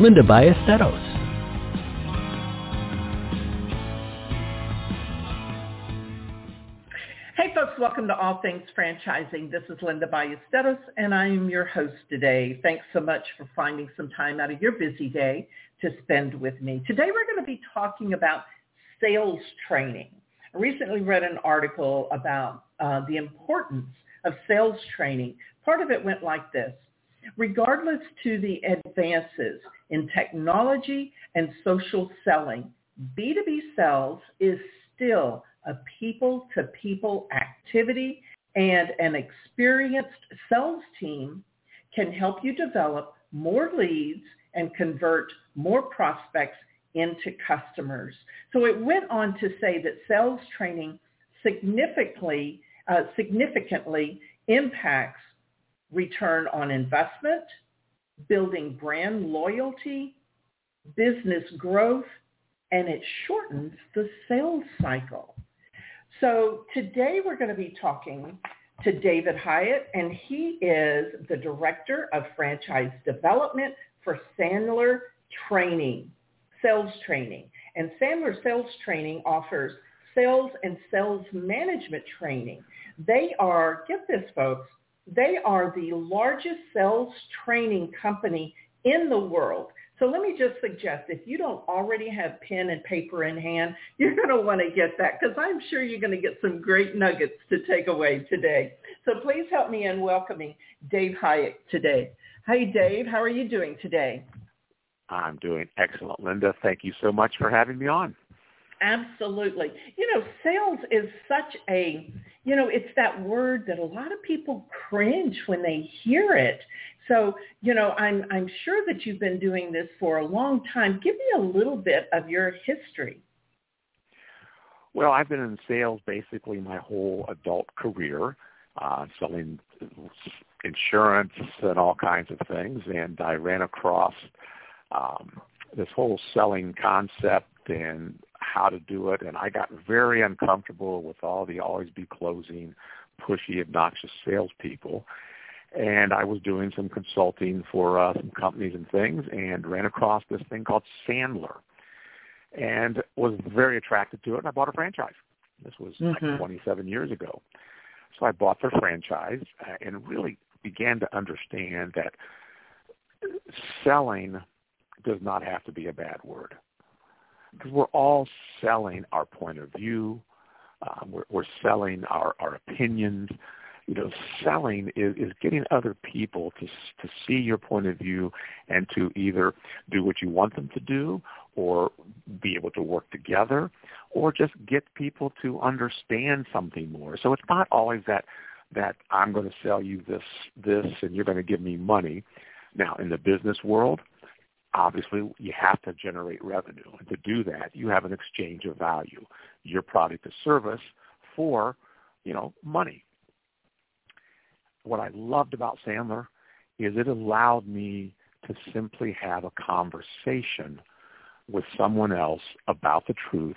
Linda Ballesteros. Hey folks, welcome to All Things Franchising. This is Linda Ballesteros and I am your host today. Thanks so much for finding some time out of your busy day to spend with me. Today we're going to be talking about sales training. I recently read an article about uh, the importance of sales training. Part of it went like this. Regardless to the advances in technology and social selling, B2B sales is still a people-to-people activity and an experienced sales team can help you develop more leads and convert more prospects into customers. So it went on to say that sales training significantly, uh, significantly impacts return on investment, building brand loyalty, business growth, and it shortens the sales cycle. So today we're going to be talking to David Hiatt, and he is the Director of Franchise Development for Sandler Training sales training. And Sandler Sales Training offers sales and sales management training. They are, get this folks, they are the largest sales training company in the world. So let me just suggest if you don't already have pen and paper in hand, you're going to want to get that because I'm sure you're going to get some great nuggets to take away today. So please help me in welcoming Dave Hiatt today. Hey Dave, how are you doing today? I'm doing excellent, Linda. Thank you so much for having me on. Absolutely. You know, sales is such a, you know, it's that word that a lot of people cringe when they hear it. So, you know, I'm I'm sure that you've been doing this for a long time. Give me a little bit of your history. Well, I've been in sales basically my whole adult career, uh, selling insurance and all kinds of things, and I ran across um, this whole selling concept and how to do it. And I got very uncomfortable with all the always be closing, pushy, obnoxious salespeople. And I was doing some consulting for uh, some companies and things and ran across this thing called Sandler and was very attracted to it. And I bought a franchise. This was mm-hmm. like 27 years ago. So I bought their franchise uh, and really began to understand that selling does not have to be a bad word because we're all selling our point of view. Um, we're, we're selling our, our opinions. You know, selling is, is getting other people to to see your point of view and to either do what you want them to do, or be able to work together, or just get people to understand something more. So it's not always that that I'm going to sell you this this and you're going to give me money. Now, in the business world, obviously you have to generate revenue. And to do that, you have an exchange of value, your product or service for, you know, money. What I loved about Sandler is it allowed me to simply have a conversation with someone else about the truth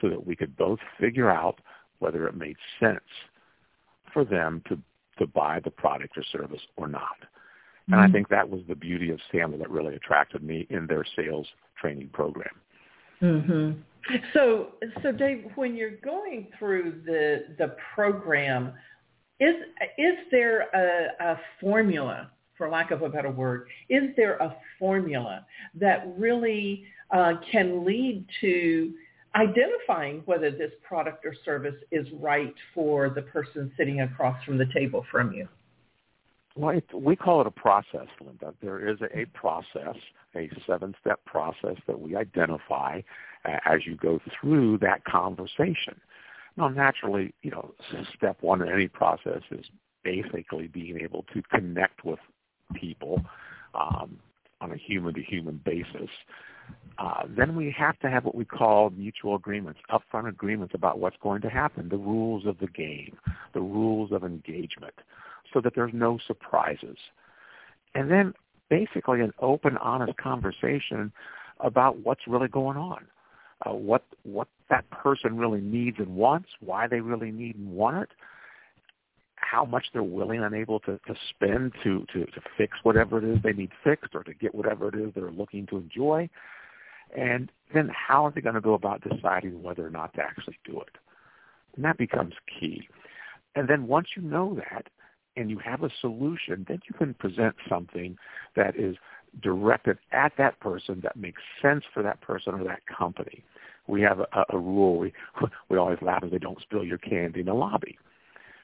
so that we could both figure out whether it made sense for them to, to buy the product or service or not. And mm-hmm. I think that was the beauty of Sandler that really attracted me in their sales training program. Mm-hmm. So, so Dave, when you're going through the the program, is is there a, a formula, for lack of a better word, is there a formula that really uh, can lead to identifying whether this product or service is right for the person sitting across from the table from you? Well, it, we call it a process, Linda. There is a, a process, a seven-step process that we identify uh, as you go through that conversation. Now, naturally, you know, step one in any process is basically being able to connect with people um, on a human-to-human basis, uh, then we have to have what we call mutual agreements, upfront agreements about what's going to happen, the rules of the game, the rules of engagement, so that there's no surprises. And then basically an open, honest conversation about what's really going on, uh, what what that person really needs and wants, why they really need and want it, how much they're willing and able to, to spend to, to, to fix whatever it is they need fixed or to get whatever it is they're looking to enjoy. And then how are they going to go about deciding whether or not to actually do it? And that becomes key. And then once you know that and you have a solution, then you can present something that is directed at that person that makes sense for that person or that company. We have a, a rule. We, we always laugh and say, don't spill your candy in the lobby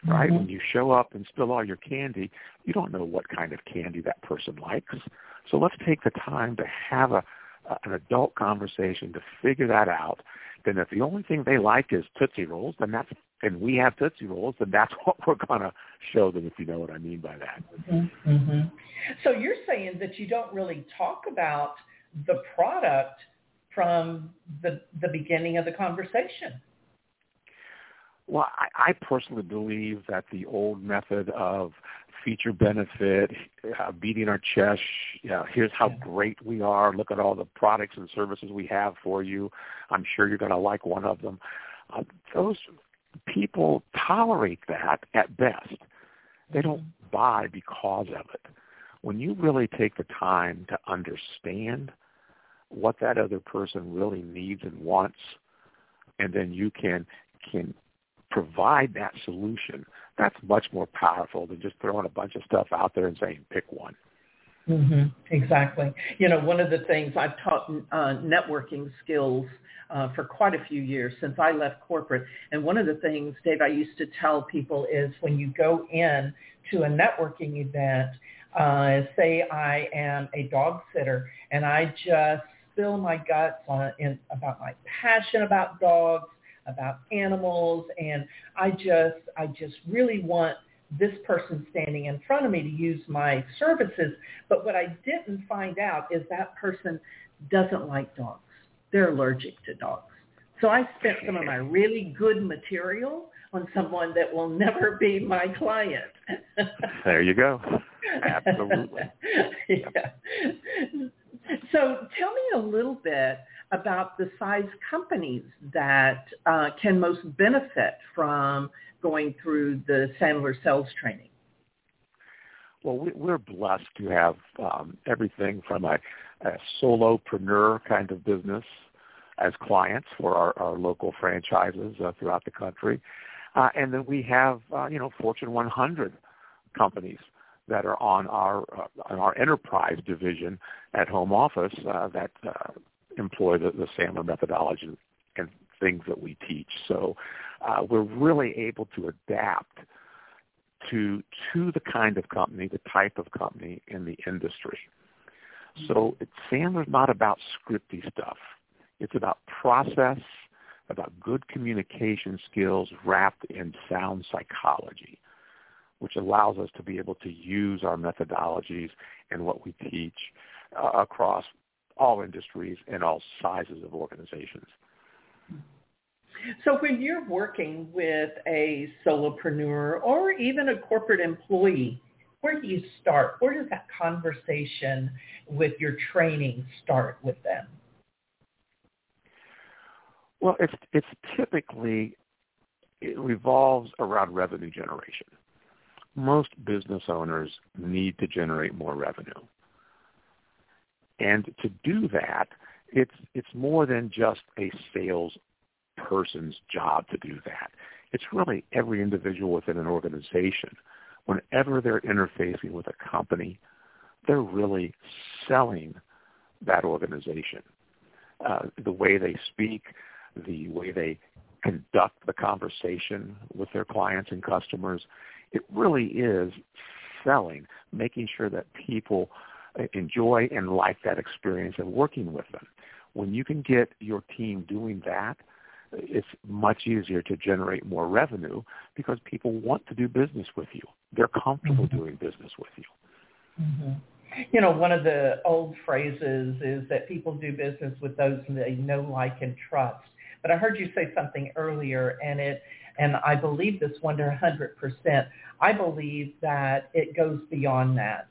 right? Mm-hmm. When you show up and spill all your candy, you don't know what kind of candy that person likes. So let's take the time to have a, a an adult conversation to figure that out. Then if the only thing they like is Tootsie Rolls, then that's and we have Tootsie Rolls, then that's what we're going to show them, if you know what I mean by that. Mm-hmm. mm-hmm. So you're saying that you don't really talk about the product from the the beginning of the conversation. Well, I, I personally believe that the old method of feature benefit, uh, beating our chest, know, here's how great we are, look at all the products and services we have for you, I'm sure you're going to like one of them. Uh, those people tolerate that at best. They don't mm-hmm. buy because of it. When you really take the time to understand what that other person really needs and wants, and then you can can provide that solution, that's much more powerful than just throwing a bunch of stuff out there and saying pick one. Mm-hmm. Exactly. You know, one of the things I've taught uh, networking skills uh, for quite a few years since I left corporate, and one of the things, Dave, I used to tell people is when you go in to a networking event, uh, say I am a dog sitter and I just spill my guts on in, about my passion about dogs about animals and I just I just really want this person standing in front of me to use my services. But what I didn't find out is that person doesn't like dogs. They're allergic to dogs. So I spent some of my really good material on someone that will never be my client. there you go. Absolutely. yeah. So tell me a little bit about the size companies that uh, can most benefit from going through the Sandler sales training? Well, we're blessed to have um, everything from a, a solopreneur kind of business as clients for our, our local franchises uh, throughout the country. Uh, and then we have, uh, you know, Fortune 100 companies that are on our uh, on our enterprise division at home office uh, that uh, employ the, the Sandler methodology and things that we teach. So uh, we're really able to adapt to to the kind of company, the type of company in the industry. So it, Sandler's not about scripty stuff. It's about process, about good communication skills wrapped in sound psychology, which allows us to be able to use our methodologies and what we teach uh, across all industries and all sizes of organizations. So when you're working with a solopreneur or even a corporate employee, where do you start? Where does that conversation with your training start with them? Well, it's it's typically it revolves around revenue generation. Most business owners need to generate more revenue. And to do that, it's it's more than just a sales person's job to do that. It's really every individual within an organization. Whenever they're interfacing with a company, they're really selling that organization. Uh, the way they speak, the way they conduct the conversation with their clients and customers, it really is selling, making sure that people enjoy and like that experience of working with them. When you can get your team doing that, it's much easier to generate more revenue because people want to do business with you. They're comfortable mm-hmm. doing business with you. Mm-hmm. You know, one of the old phrases is that people do business with those they know, like, and trust. But I heard you say something earlier, and it, and I believe this one to 100%. I believe that it goes beyond that,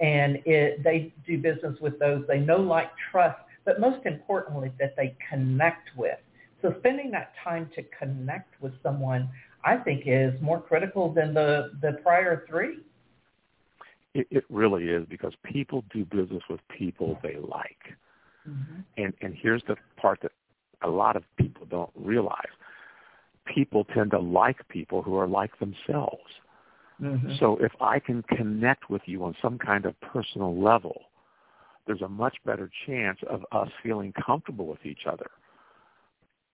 and it they do business with those they know, like, trust, but most importantly, that they connect with. So spending that time to connect with someone, I think, is more critical than the the prior three. It, it really is because people do business with people they like. Mm-hmm. And and here's the part that a lot of people don't realize. People tend to like people who are like themselves. Mm-hmm. So if I can connect with you on some kind of personal level, there's a much better chance of us feeling comfortable with each other,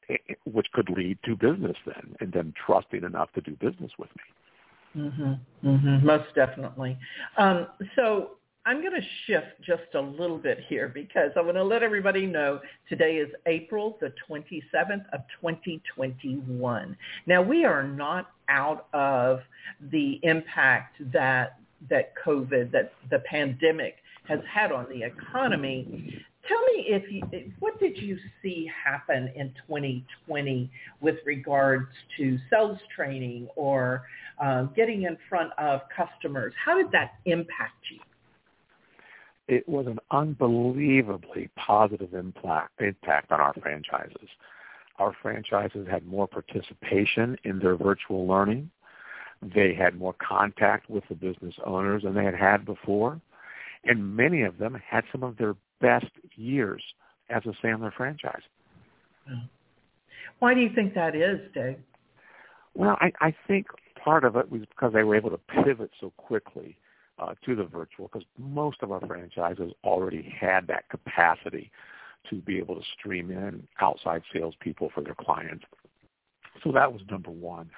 eh, eh, which could lead to business then, and them trusting enough to do business with me. Mhm. Mhm. Most definitely. Um, so I'm going to shift just a little bit here because I want to let everybody know today is April the 27th of 2021. Now we are not out of the impact that that COVID, that the pandemic has had on the economy. Tell me if you, what did you see happen in 2020 with regards to sales training or uh, getting in front of customers? How did that impact you? It was an unbelievably positive impact, impact on our franchises. Our franchises had more participation in their virtual learning. They had more contact with the business owners than they had had before. And many of them had some of their best years as a Sandler franchise. Why do you think that is, Dave? Well, I, I think part of it was because they were able to pivot so quickly uh, to the virtual because most of our franchises already had that capacity to be able to stream in outside salespeople for their clients. So that was number one.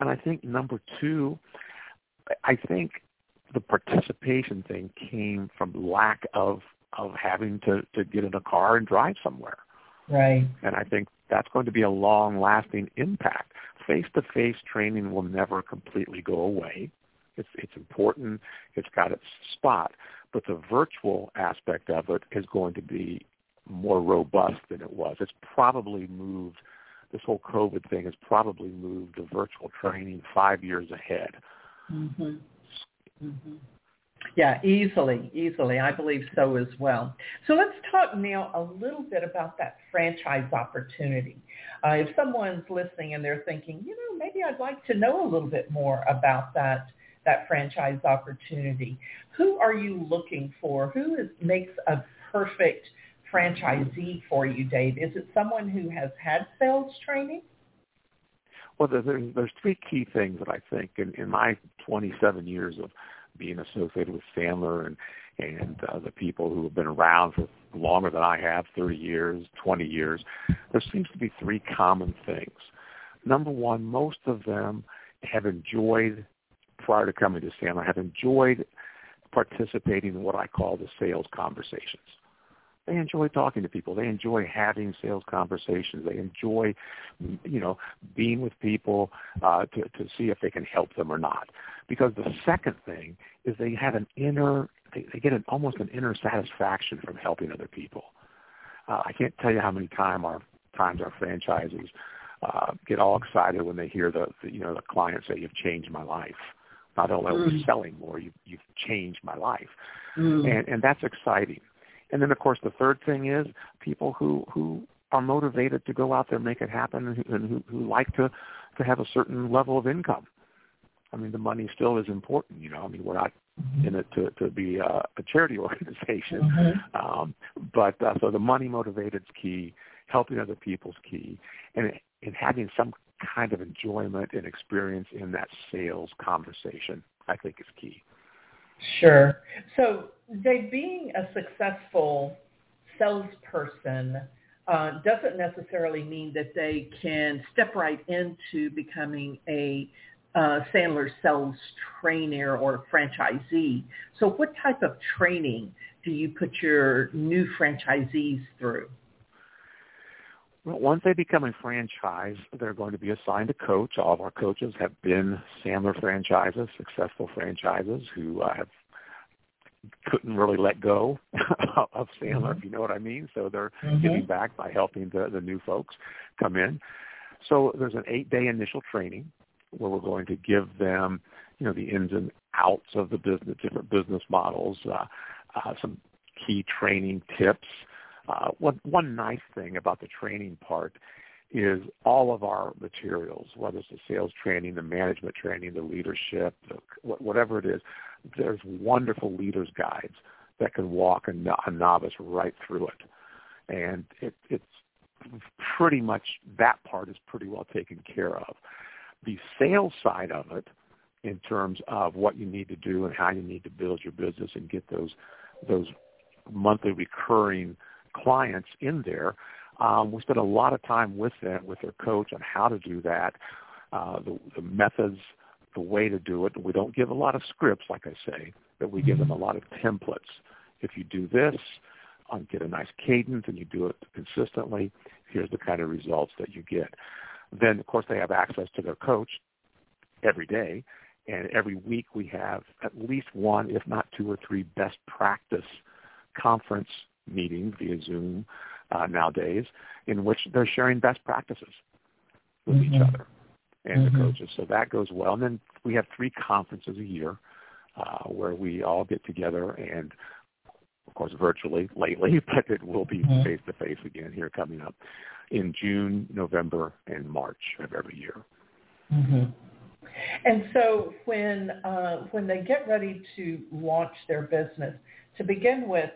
And I think number two, I think the participation thing came from lack of of having to to get in a car and drive somewhere. Right. And I think that's going to be a long lasting impact. Face to face training will never completely go away. It's it's important. It's got its spot, but the virtual aspect of it is going to be more robust than it was. It's probably moved. This whole COVID thing has probably moved the virtual training five years ahead. Mm-hmm. Mm-hmm. Yeah, easily, easily. I believe so as well. So let's talk now a little bit about that franchise opportunity. Uh, if someone's listening and they're thinking, you know, maybe I'd like to know a little bit more about that that franchise opportunity, who are you looking for? Who is, makes a perfect franchisee for you, Dave? Is it someone who has had sales training? Well, there's, there's three key things that I think in, in my 27 years of being associated with Sandler and and uh, the people who have been around for longer than I have, 30 years, 20 years, there seems to be three common things. Number one, most of them have enjoyed, prior to coming to SAM, I have enjoyed participating in what I call the sales conversations. They enjoy talking to people. They enjoy having sales conversations. They enjoy, you know, being with people uh, to to see if they can help them or not. Because the second thing is they have an inner, they, they get an almost an inner satisfaction from helping other people. Uh, I can't tell you how many time our times our franchises uh, get all excited when they hear the, the you know the client say, "You've changed my life." Not only are we mm. selling more, you, you've changed my life, mm. and and that's exciting. And then, of course, the third thing is people who who are motivated to go out there and make it happen, and who, and who, who like to to have a certain level of income. I mean, the money still is important. You know, I mean, we're not mm-hmm. in it to to be a, a charity organization, mm-hmm. um, but uh, so the money motivated is key. Helping other people's key, and and having some kind of enjoyment and experience in that sales conversation, I think is key. Sure. So, Dave, being a successful salesperson uh, doesn't necessarily mean that they can step right into becoming a uh, Sandler sales trainer or franchisee. So what type of training do you put your new franchisees through? Once they become a franchise, they're going to be assigned a coach. All of our coaches have been Sandler franchises, successful franchises who uh, have couldn't really let go of Sandler, mm-hmm. if you know what I mean. So they're mm-hmm. giving back by helping the, the new folks come in. So there's an eight-day initial training where we're going to give them, you know, the ins and outs of the business, different business models, uh, uh, some key training tips. Uh, Uh, one, one nice thing about the training part is all of our materials, whether it's the sales training, the management training, the leadership, the, whatever it is, there's wonderful leaders guides that can walk a, a novice right through it. And it, it's pretty much, that part is pretty well taken care of. The sales side of it, in terms of what you need to do and how you need to build your business and get those those monthly recurring clients in there, um, we spend a lot of time with them, with their coach, on how to do that, uh, the, the methods, the way to do it. We don't give a lot of scripts, like I say, but we give them a lot of templates. If you do this, um, get a nice cadence, and you do it consistently, here's the kind of results that you get. Then, of course, they have access to their coach every day, and every week we have at least one, if not two or three, best practice conference meetings via Zoom uh, nowadays, in which they're sharing best practices with mm-hmm. each other and mm-hmm. the coaches. So that goes well. And then we have three conferences a year uh, where we all get together and, of course, virtually lately, but it will be face to face again here coming up in June, November, and March of every year. Mm-hmm. And so when uh, when they get ready to launch their business, to begin with,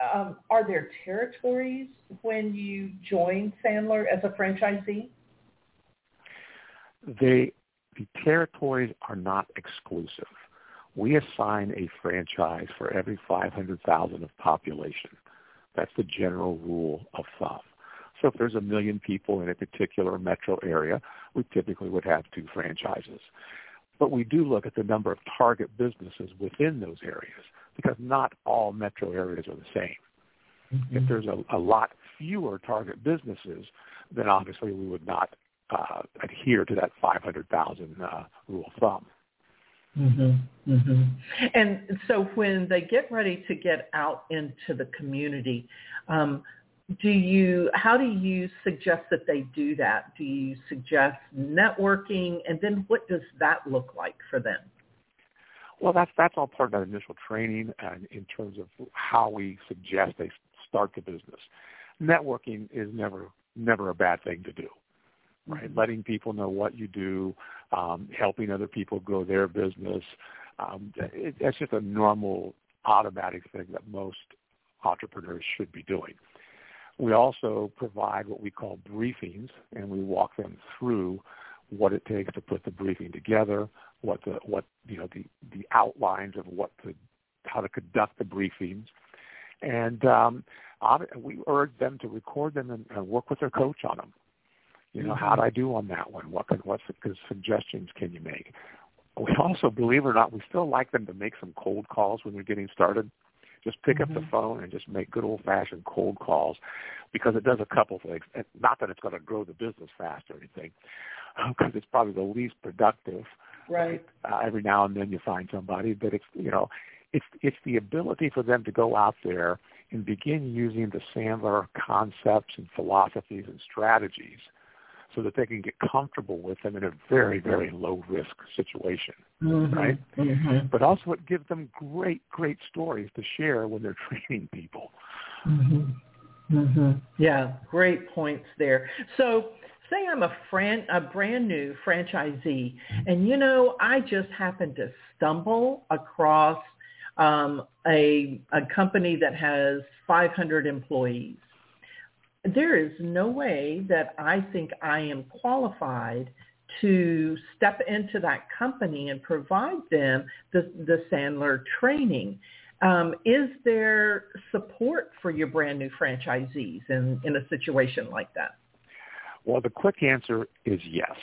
um, are there territories when you join Sandler as a franchisee? They, the territories are not exclusive. We assign a franchise for every 500,000 of population. That's the general rule of thumb. So if there's a million people in a particular metro area, we typically would have two franchises. But we do look at the number of target businesses within those areas because not all metro areas are the same. Mm-hmm. If there's a, a lot fewer target businesses, then obviously we would not uh, adhere to that 500,000 uh, rule of thumb. Mm-hmm, mm-hmm. And so when they get ready to get out into the community, um, do you how do you suggest that they do that? Do you suggest networking, and then what does that look like for them? Well, that's that's all part of that initial training, and in terms of how we suggest they start the business. Networking is never never a bad thing to do, right? Mm-hmm. Letting people know what you do, um, helping other people grow their business. Um, it, that's just a normal, automatic thing that most entrepreneurs should be doing. We also provide what we call briefings, and we walk them through what it takes to put the briefing together, what the what you know the the outlines of what to how to conduct the briefings, and um, we urge them to record them and, and work with their coach on them. You know, mm-hmm. how do I do on that one? What can, what suggestions can you make? We also, believe it or not, we still like them to make some cold calls when they're getting started. Just pick mm-hmm. up the mm-hmm. phone and just make good old-fashioned cold calls because it does a couple things. And not that it's going to grow the business fast or anything, because it's probably the least productive. Right. Uh, every now and then you find somebody, but it's you know, it's it's the ability for them to go out there and begin using the Sandler concepts and philosophies and strategies so that they can get comfortable with them in a very, very low risk situation, mm-hmm. right? Mm-hmm. But also it gives them great, great stories to share when they're training people. Mm-hmm. mm-hmm. Yeah, great points there. So say I'm a, fran- a brand new franchisee and you know, I just happen to stumble across um, a, a company that has 500 employees. There is no way that I think I am qualified to step into that company and provide them the, the Sandler training. Um, is there support for your brand new franchisees in, in a situation like that? Well, the quick answer is yes.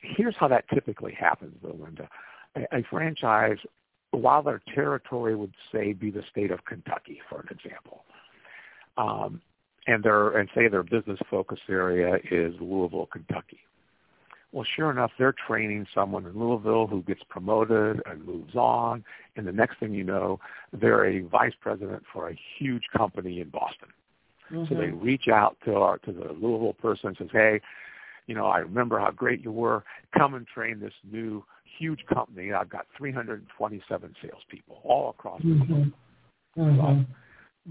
Here's how that typically happens, though, Linda. A, a franchise while their territory would say be the state of Kentucky, for an example, um, and their and say their business focus area is Louisville, Kentucky. Well, sure enough, they're training someone in Louisville who gets promoted and moves on, and the next thing you know, they're a vice president for a huge company in Boston. Mm-hmm. So they mm-hmm. reach out to our to the Louisville person and says, "Hey, you know, I remember how great you were. Come and train this new huge company. I've got 327 salespeople all across the mm-hmm. world." Mm-hmm. Well,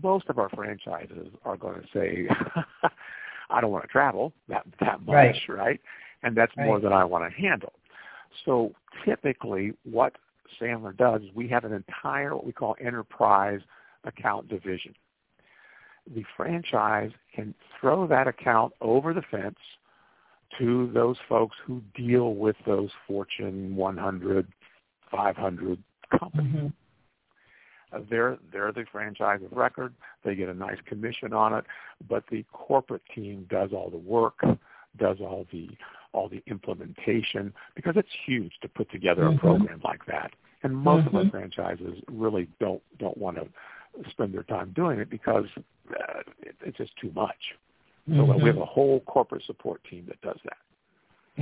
most of our franchises are going to say, "I don't want to travel that that much, right?" right? And that's right. more than I want to handle. So typically, what Sandler does is we have an entire what we call enterprise account division. The franchise can throw that account over the fence to those folks who deal with those Fortune 100, 500 companies. Mm-hmm. Uh, they're they're the franchise of record. They get a nice commission on it, but the corporate team does all the work, does all the all the implementation because it's huge to put together mm-hmm. a program like that. And most mm-hmm. of our mm-hmm. franchises really don't don't want to spend their time doing it because uh, it, it's just too much. So mm-hmm. we have a whole corporate support team that does that.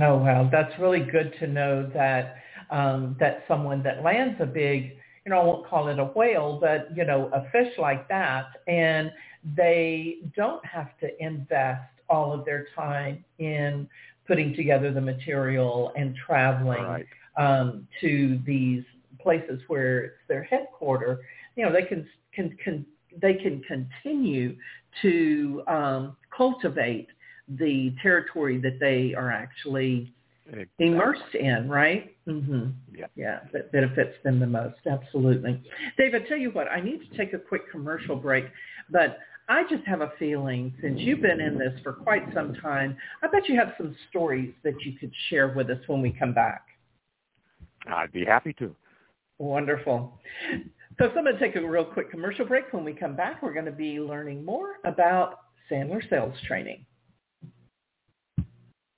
Oh wow, that's really good to know that um, that someone that lands a big, you know, I won't call it a whale, but you know, a fish like that, and they don't have to invest all of their time in putting together the material and traveling right. um, to these places where it's their headquarter. You know, they can can can they can continue to um, cultivate the territory that they are actually exactly. immersed in, right? Mm-hmm. Yeah. yeah, that benefits them the most. Absolutely. David, tell you what, I need to take a quick commercial break, but I just have a feeling since you've been in this for quite some time, I bet you have some stories that you could share with us when we come back. I'd be happy to. Wonderful. So, so I'm going to take a real quick commercial break. When we come back, we're going to be learning more about Sandler sales training.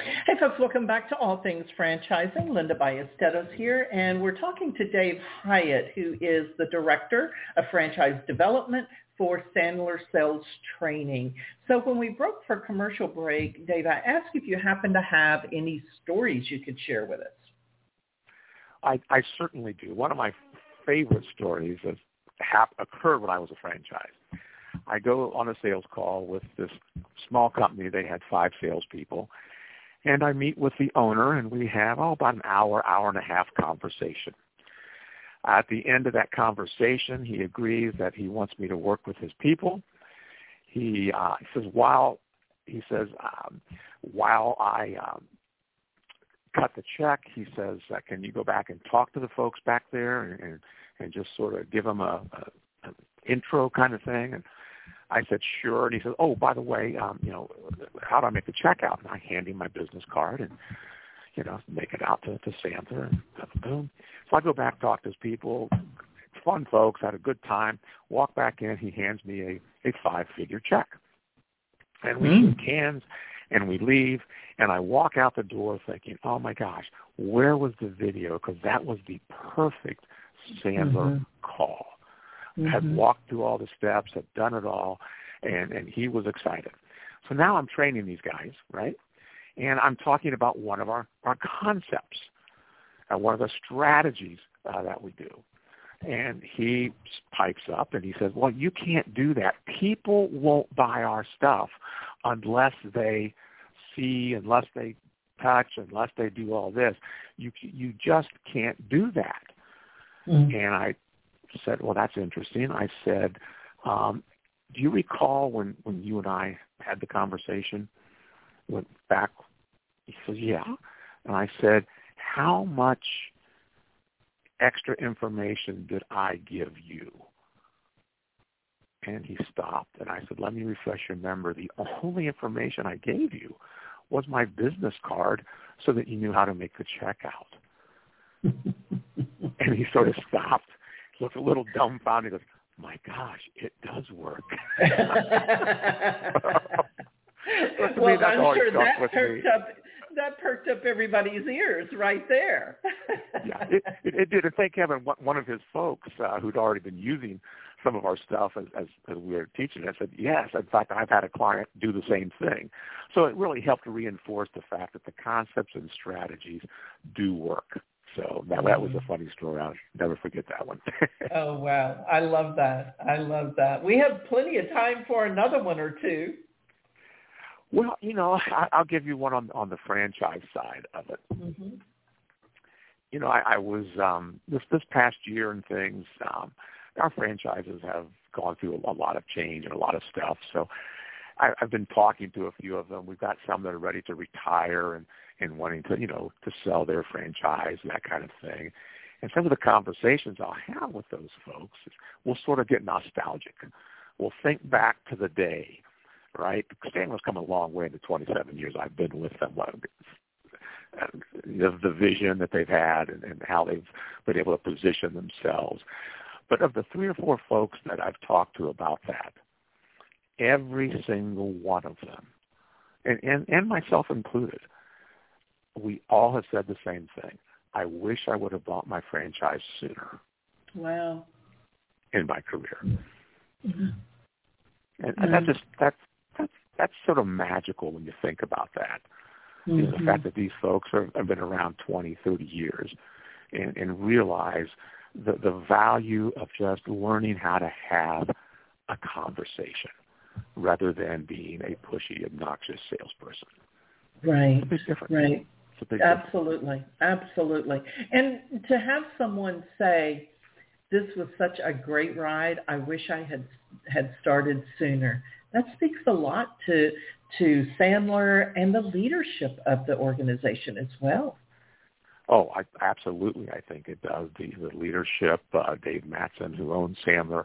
Hey folks, welcome back to All Things Franchising. Linda Ballesteros here, and we're talking to Dave Hiatt, who is the Director of Franchise Development for Sandler Sales Training. So when we broke for commercial break, Dave, I asked if you happen to have any stories you could share with us. I, I certainly do. One of my favorite stories has hap- occurred when I was a franchise. I go on a sales call with this small company. They had five salespeople and I meet with the owner, and we have oh, about an hour, hour and a half conversation. At the end of that conversation, he agrees that he wants me to work with his people. He, uh, he says while he says um, while I um, cut the check, he says, uh, "Can you go back and talk to the folks back there and and, and just sort of give them a, a, a intro kind of thing?" And I said, sure. And he said, oh, by the way, um, you know, how do I make the check out? And I hand him my business card and, you know, make it out to, to Santa and boom. So I go back, talk to his people. Fun folks, had a good time. Walk back in. He hands me a, a five-figure check. And we mm. shook hands. And we leave, and I walk out the door thinking, oh my gosh, where was the video? Because that was the perfect Sandler mm-hmm. call. Mm-hmm. Had walked through all the steps, had done it all, and, and he was excited. So now I'm training these guys, right? And I'm talking about one of our, our concepts, uh, one of the strategies uh, that we do. And he pipes up and he says, well, you can't do that. People won't buy our stuff unless they see, unless they touch, unless they do all this. You, you just can't do that. Mm-hmm. And I said, well, that's interesting. I said, um, do you recall when, when you and I had the conversation went back? He says, yeah. And I said, how much extra information did I give you? And he stopped, and I said, let me refresh your memory. The only information I gave you was my business card so that you knew how to make the checkout. and he sort of stopped, looked a little dumbfounded, goes, my gosh, it does work. well, me, I'm sure that perked up that perked up everybody's ears right there. yeah, it, it, it did. And thank Kevin, one of his folks uh, who'd already been using some of our stuff as, as, as we were teaching it said, yes, in fact, I've had a client do the same thing. So it really helped reinforce the fact that the concepts and strategies do work. So that, that was a funny story. I'll never forget that one. oh, wow. I love that. I love that. We have plenty of time for another one or two. Well, you know, I, I'll give you one on on the franchise side of it. Mm-hmm. You know, I, I was um, this this past year and things. Um, our franchises have gone through a, a lot of change and a lot of stuff. So I, I've been talking to a few of them. We've got some that are ready to retire and and wanting to you know to sell their franchise and that kind of thing. And some of the conversations I'll have with those folks, we'll sort of get nostalgic. We'll think back to the day right? Sandler's come a long way in the 27 years I've been with them. The, uh, the vision that they've had and, and how they've been able to position themselves. But of the three or four folks that I've talked to about that, every single one of them, and, and, and myself included, we all have said the same thing. I wish I would have bought my franchise sooner. Wow. In my career. Mm-hmm. And, and that's just that's that's sort of magical when you think about that. Mm-hmm. You know, the mm-hmm. fact that these folks are, have been around 20, 30 years and, and realize the, the value of just learning how to have a conversation rather than being a pushy, obnoxious salesperson. Right. It's a big Absolutely. Difference. Absolutely. And to have someone say, this was such a great ride. I wish I had had started sooner that speaks a lot to to Sandler and the leadership of the organization as well. Oh, I, absolutely. I think it does. The, the leadership, uh, Dave Mattson, who owns Sandler,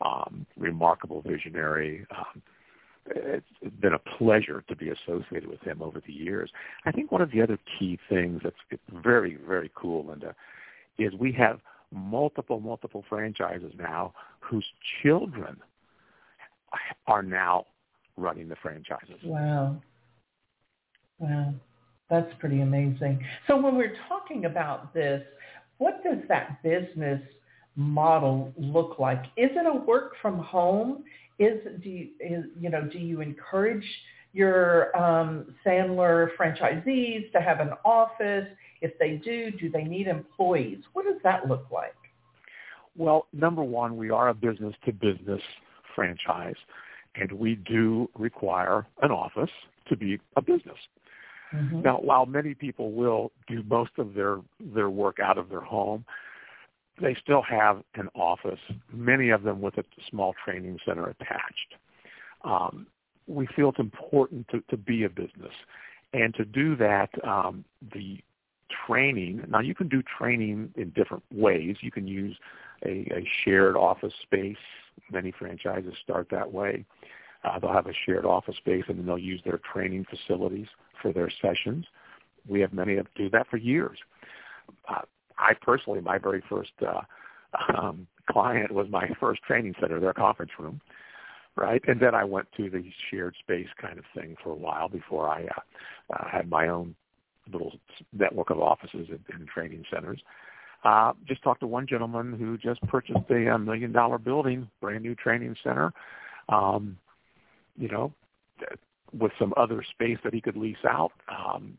um, remarkable visionary. Um, it's, been a pleasure to be associated with him over the years. I think one of the other key things that's very, very cool, Linda, is we have multiple, multiple franchises now whose children are now running the franchises. Wow. Wow. That's pretty amazing. So when we're talking about this, what does that business model look like? Is it a work from home? Is do you, is, you know do you encourage your um, Sandler franchisees to have an office? If they do, do they need employees? What does that look like? Well, number one, we are a business to business franchise, and we do require an office to be a business. Mm-hmm. Now, while many people will do most of their their work out of their home, they still have an office. Many of them with a small training center attached. Um, we feel it's important to, to be a business, and to do that, um, the training. Now, you can do training in different ways. You can use a, a shared office space. Many franchises start that way. Uh, they'll have a shared office space and then they'll use their training facilities for their sessions. We have many that do that for years. Uh, I personally, my very first uh, um, client was my first training center, their conference room. right? And then I went to the shared space kind of thing for a while before I uh, uh, had my own little network of offices and, and training centers. Uh, just talked to one gentleman who just purchased a, a million dollar building, brand new training center. Um, you know, with some other space that he could lease out. Um,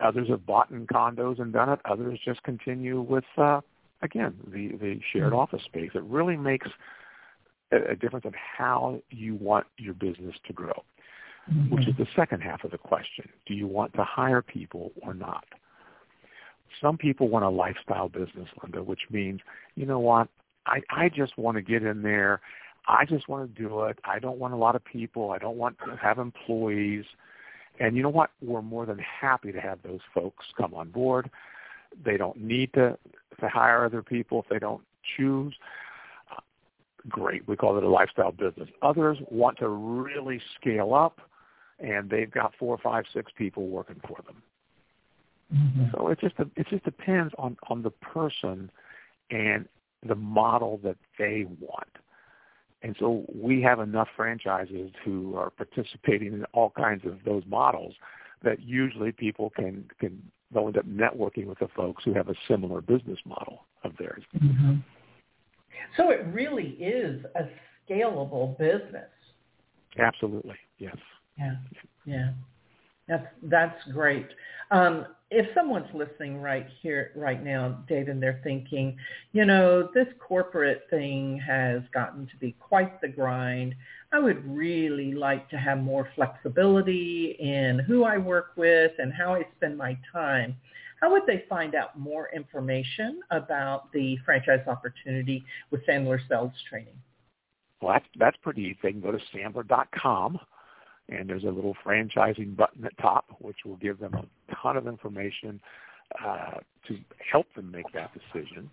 others have bought in condos and done it. Others just continue with, uh, again, the, the shared mm-hmm. office space. It really makes a, a difference in how you want your business to grow, mm-hmm. which is the second half of the question. Do you want to hire people or not? Some people want a lifestyle business, Linda, which means, you know what, I, I just want to get in there. I just want to do it. I don't want a lot of people. I don't want to have employees. And you know what? We're more than happy to have those folks come on board. They don't need to, to hire other people if they don't choose. Uh, great. We call it a lifestyle business. Others want to really scale up, and they've got four, five, six people working for them. Mm-hmm. So it just it just depends on on the person and the model that they want. And so we have enough franchises who are participating in all kinds of those models that usually people can can they'll end up networking with the folks who have a similar business model of theirs. Mm-hmm. So it really is a scalable business. Absolutely, yes. Yeah, yeah. That's that's great. Um, if someone's listening right here, right now, Dave, and they're thinking, you know, this corporate thing has gotten to be quite the grind. I would really like to have more flexibility in who I work with and how I spend my time. How would they find out more information about the franchise opportunity with Sandler Sales Training? Well, that's, that's pretty easy. They can go to sandler.com and there's a little franchising button at top, which will give them a ton of information uh, to help them make that decision.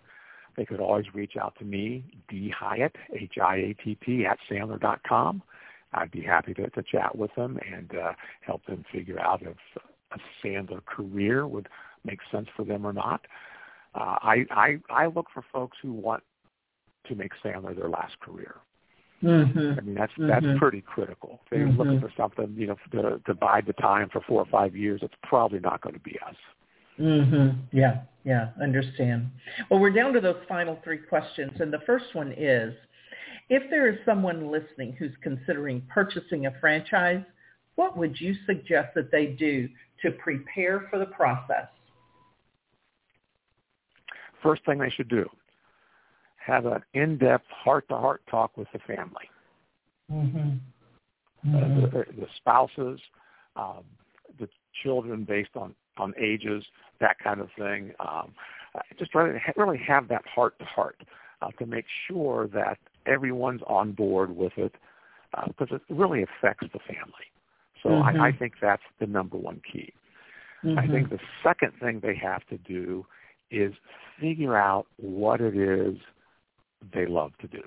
They could always reach out to me, D Hiatt, H-I-A-T-T, at Sandler.com. I'd be happy to, to chat with them and uh, help them figure out if a Sandler career would make sense for them or not. Uh, I, I, I look for folks who want to make Sandler their last career. Mm-hmm. I mean, that's mm-hmm. that's pretty critical. If they're mm-hmm. looking for something, you know, to, to bide the time for four or five years, it's probably not going to be us. Mhm. Yeah. Yeah. Understand. Well, we're down to those final three questions, and the first one is: If there is someone listening who's considering purchasing a franchise, what would you suggest that they do to prepare for the process? First thing they should do have an in-depth heart-to-heart talk with the family. Mm-hmm. Uh, mm-hmm. Uh, the, the, spouses, um, the children based on, on ages, that kind of thing. Um, just really, really have that heart-to-heart uh, to make sure that everyone's on board with it uh, because it really affects the family. So mm-hmm. I, I think that's the number one key. I think mm-hmm. the second thing they have to do is figure out what it is they love to do?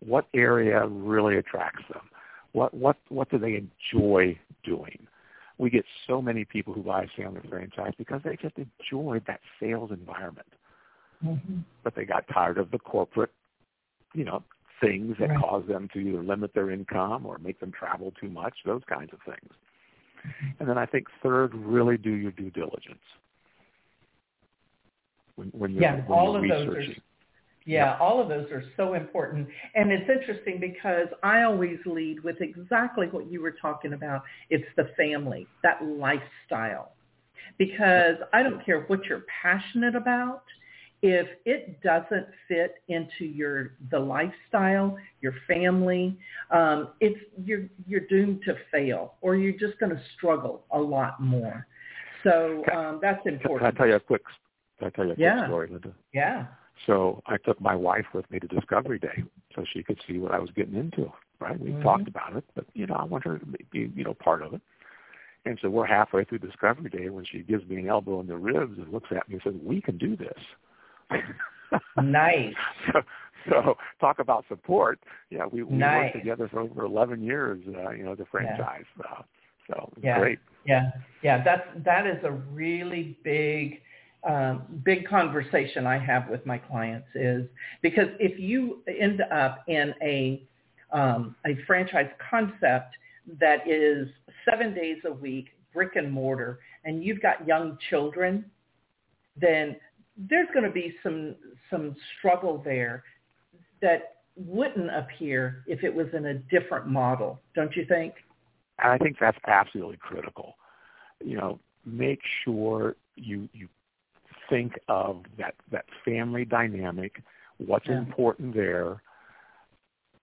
What area really attracts them? What what what do they enjoy doing? We get so many people who buy a Sandler franchise because they just enjoy that sales environment. Mm-hmm. But they got tired of the corporate, you know, things that right. cause them to either limit their income or make them travel too much, those kinds of things. Mm-hmm. And then I think third, really do your due diligence. When, when you're, yeah, when all you're of researching. those are yeah, all of those are so important. And it's interesting because I always lead with exactly what you were talking about. It's the family, that lifestyle. Because I don't care what you're passionate about, if it doesn't fit into your the lifestyle, your family, um, it's you're you're doomed to fail, or you're just going to struggle a lot more. So um, that's important. Can I tell you a quick? Can I tell you a quick yeah. story, Linda? Yeah. So I took my wife with me to Discovery Day so she could see what I was getting into. Right? We mm-hmm. talked about it, but you know, I want her to be, you know, part of it. And so we're halfway through Discovery Day when she gives me an elbow in the ribs and looks at me and says, "We can do this." nice. So, so talk about support. Yeah, we, we nice. worked together for over 11 years. Uh, you know, the franchise. Yeah. Uh, so yeah. great. Yeah, yeah. That's that is a really big um, big conversation I have with my clients is because if you end up in a um, a franchise concept that is seven days a week, brick and mortar, and you've got young children, then there's going to be some some struggle there that wouldn't appear if it was in a different model, don't you think? I think that's absolutely critical. You know, make sure you you think of that that family dynamic, what's yeah. important there,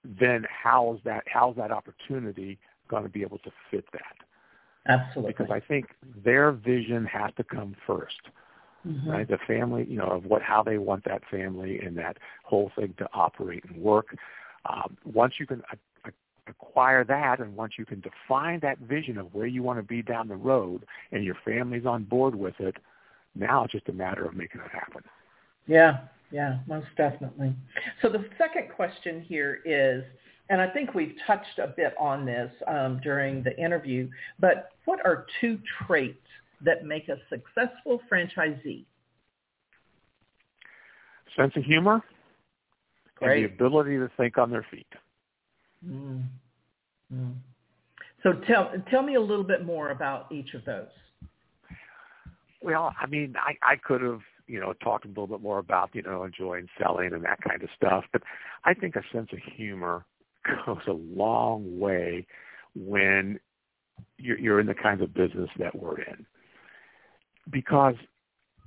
then how's that how's that opportunity going to be able to fit that? Absolutely. Because I think their vision has to come 1st mm-hmm. right? The family, you know, of what how they want that family and that whole thing to operate and work. Um, once you can acquire that and once you can define that vision of where you want to be down the road and your family's on board with it, now it's just a matter of making it happen. Yeah, yeah, most definitely. So the second question here is, and I think we've touched a bit on this um, during the interview, but what are two traits that make a successful franchisee? Sense of humor Great. and the ability to think on their feet. Mm. Mm. So tell tell me a little bit more about each of those. Well, I mean, I, I could have you know talked a little bit more about you know enjoying selling and that kind of stuff, but I think a sense of humor goes a long way when you're, you're in the kinds of business that we're in, because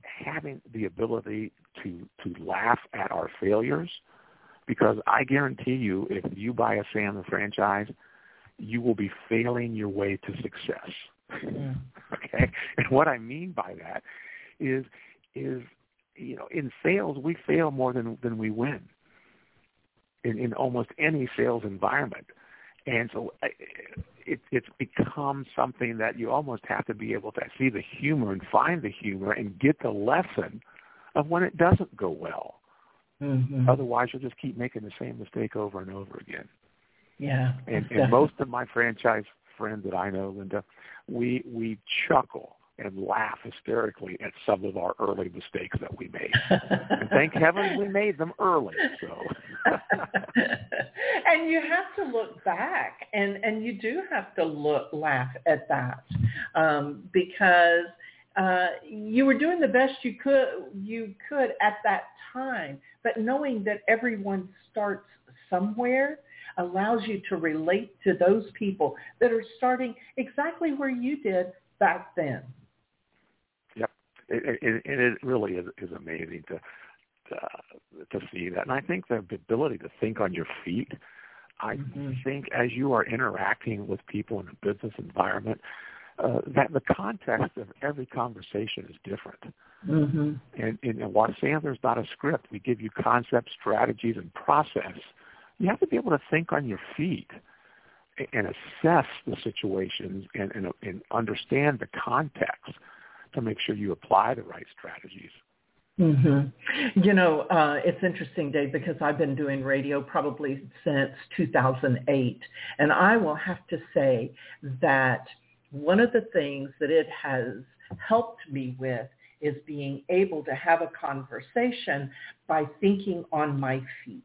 having the ability to to laugh at our failures because I guarantee you, if you buy a Sam franchise, you will be failing your way to success. Okay, and what I mean by that is is you know in sales we fail more than than we win in in almost any sales environment, and so it, it's become something that you almost have to be able to see the humor and find the humor and get the lesson of when it doesn't go well Mm-hmm. Otherwise, you'll just keep making the same mistake over and over again. Yeah. And, and most of my franchise friends that I know, Linda, we we chuckle and laugh hysterically at some of our early mistakes that we made. and thank heaven we made them early. So. and you have to look back, and and you do have to look laugh at that um, because uh, you were doing the best you could you could at that time, but knowing that everyone starts somewhere allows you to relate to those people that are starting exactly where you did back then. Yep, it, it, it really is, is amazing to, to to see that, and I think the ability to think on your feet. I mm-hmm. think as you are interacting with people in a business environment, uh, that the context of every conversation is different. Mm-hmm. And, and while Sandler's not a script, we give you concepts, strategies, and process. You have to be able to think on your feet and assess the situations and, and, and understand the context to make sure you apply the right strategies. Mm-hmm. You know, uh, it's interesting, Dave, because I've been doing radio probably since 2008, and I will have to say that – one of the things that it has helped me with is being able to have a conversation by thinking on my feet.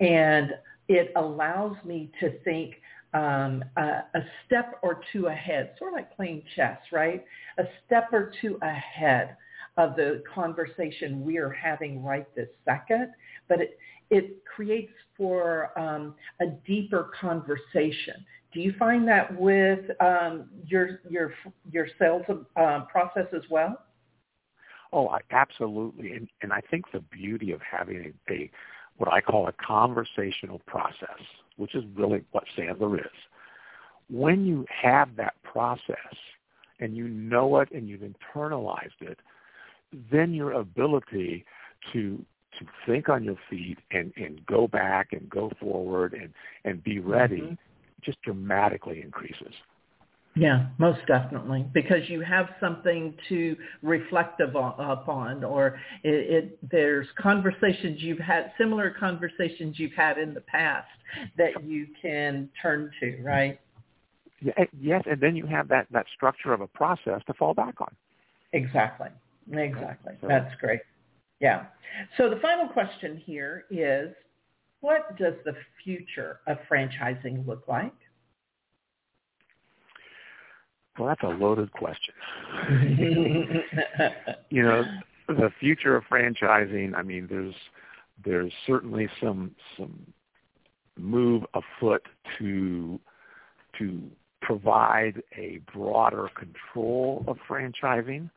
And it allows me to think um, a, a step or two ahead, sort of like playing chess, right? A step or two ahead of the conversation we are having right this second, but it, it creates for um, a deeper conversation. Do you find that with um, your your your sales uh, process as well? Oh, absolutely, and and I think the beauty of having a, a what I call a conversational process, which is really what Sandler is. When you have that process and you know it and you've internalized it, then your ability to to think on your feet and, and go back and go forward and, and be ready mm-hmm just dramatically increases. Yeah, most definitely, because you have something to reflect upon, or it, it, there's conversations you've had, similar conversations you've had in the past that you can turn to, right? Yes, and then you have that that structure of a process to fall back on. Exactly, exactly. So, That's great. Yeah. So the final question here is, what does the future of franchising look like? Well, that's a loaded question. you know, the future of franchising. I mean, there's there's certainly some some move afoot to to provide a broader control of franchising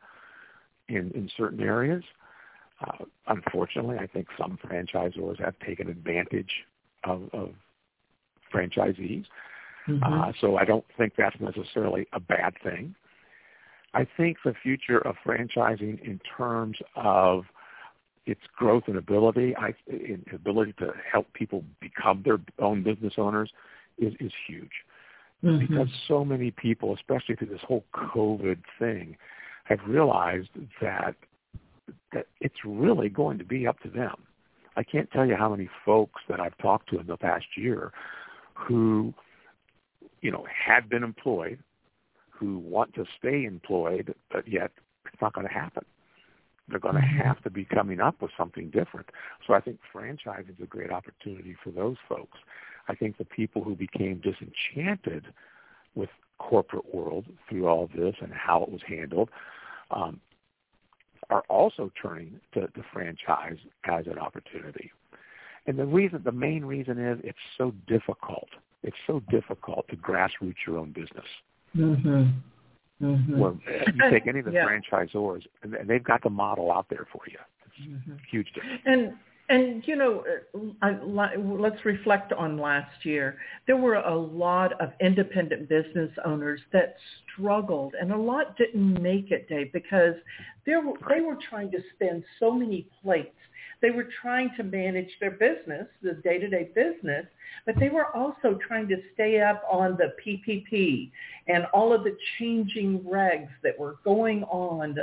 in in certain areas. Uh, unfortunately, I think some franchisors have taken advantage of, of franchisees. Mm-hmm. Uh, so I don't think that's necessarily a bad thing. I think the future of franchising in terms of its growth and ability, I, in ability to help people become their own business owners, is is huge. Mm-hmm. Because so many people, especially through this whole COVID thing, have realized that that it's really going to be up to them. I can't tell you how many folks that I've talked to in the past year who, you know, had been employed, who want to stay employed, but yet it's not going to happen. They're going to mm-hmm. have to be coming up with something different. So I think franchising is a great opportunity for those folks. I think the people who became disenchanted with corporate world through all this and how it was handled um, are also turning to the franchise as an opportunity. And the reason, the main reason is it's so difficult. It's so difficult to grassroots your own business. Mm-hmm. Mm-hmm. Well, you take any of the yeah. franchisors, and they've got the model out there for you. It's mm-hmm. huge difference. And and you know, I, let's reflect on last year. There were a lot of independent business owners that struggled, and a lot didn't make it, Dave, because they were, they were trying to spin so many plates they were trying to manage their business, the day-to-day business, but they were also trying to stay up on the PPP and all of the changing regs that were going on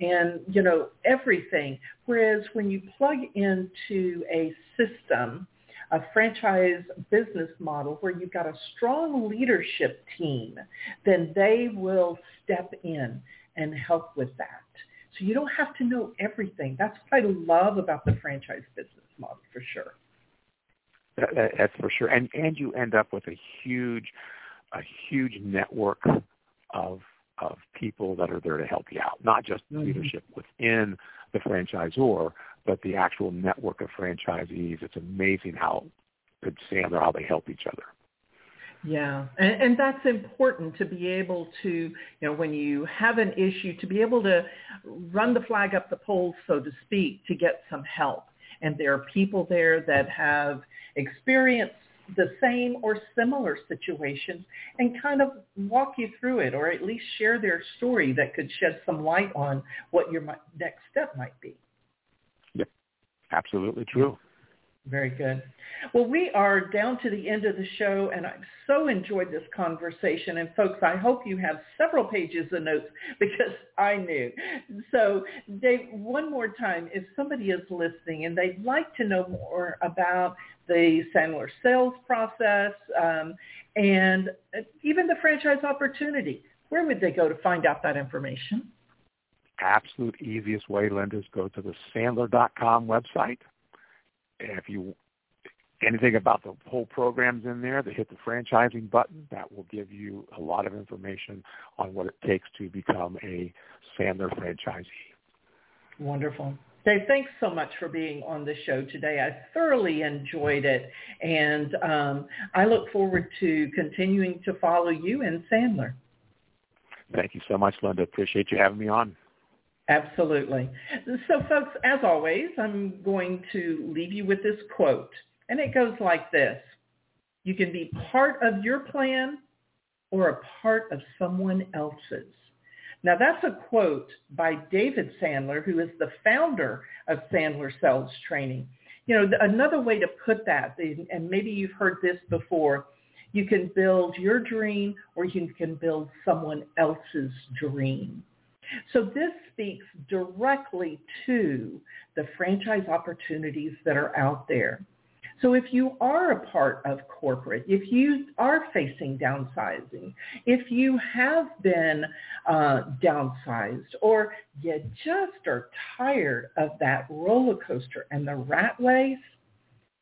and, you know, everything. Whereas when you plug into a system, a franchise business model where you've got a strong leadership team, then they will step in and help with that. So you don't have to know everything. That's what I love about the franchise business model for sure. That, that's for sure. And and you end up with a huge a huge network of of people that are there to help you out. Not just mm-hmm. leadership within the franchisor, but the actual network of franchisees. It's amazing how good Sam or how they help each other. Yeah, and, and that's important to be able to, you know, when you have an issue, to be able to run the flag up the pole, so to speak, to get some help. And there are people there that have experienced the same or similar situations and kind of walk you through it or at least share their story that could shed some light on what your next step might be. Yep, absolutely true. Very good. Well, we are down to the end of the show, and I've so enjoyed this conversation. And folks, I hope you have several pages of notes because I knew. So, Dave, one more time, if somebody is listening and they'd like to know more about the Sandler sales process um, and even the franchise opportunity, where would they go to find out that information? Absolute easiest way, lenders, go to the Sandler.com website if you anything about the whole programs in there, they hit the franchising button. That will give you a lot of information on what it takes to become a Sandler franchisee. Wonderful. Dave, thanks so much for being on the show today. I thoroughly enjoyed it, and um, I look forward to continuing to follow you and Sandler. Thank you so much, Linda. Appreciate you having me on. Absolutely. So folks, as always, I'm going to leave you with this quote. And it goes like this. You can be part of your plan or a part of someone else's. Now that's a quote by David Sandler, who is the founder of Sandler Sales Training. You know, another way to put that, and maybe you've heard this before, you can build your dream or you can build someone else's dream. So this speaks directly to the franchise opportunities that are out there. So if you are a part of corporate, if you are facing downsizing, if you have been uh, downsized, or you just are tired of that roller coaster and the rat race,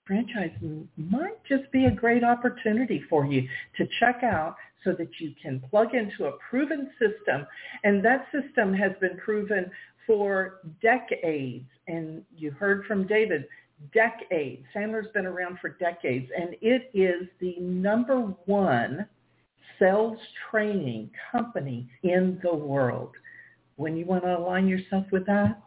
franchising might just be a great opportunity for you to check out so that you can plug into a proven system. And that system has been proven for decades. And you heard from David, decades. Sandler's been around for decades. And it is the number one sales training company in the world. When you want to align yourself with that,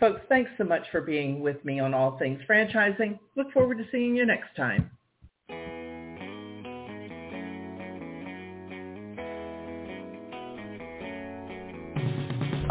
Folks, thanks so much for being with me on All Things Franchising. Look forward to seeing you next time.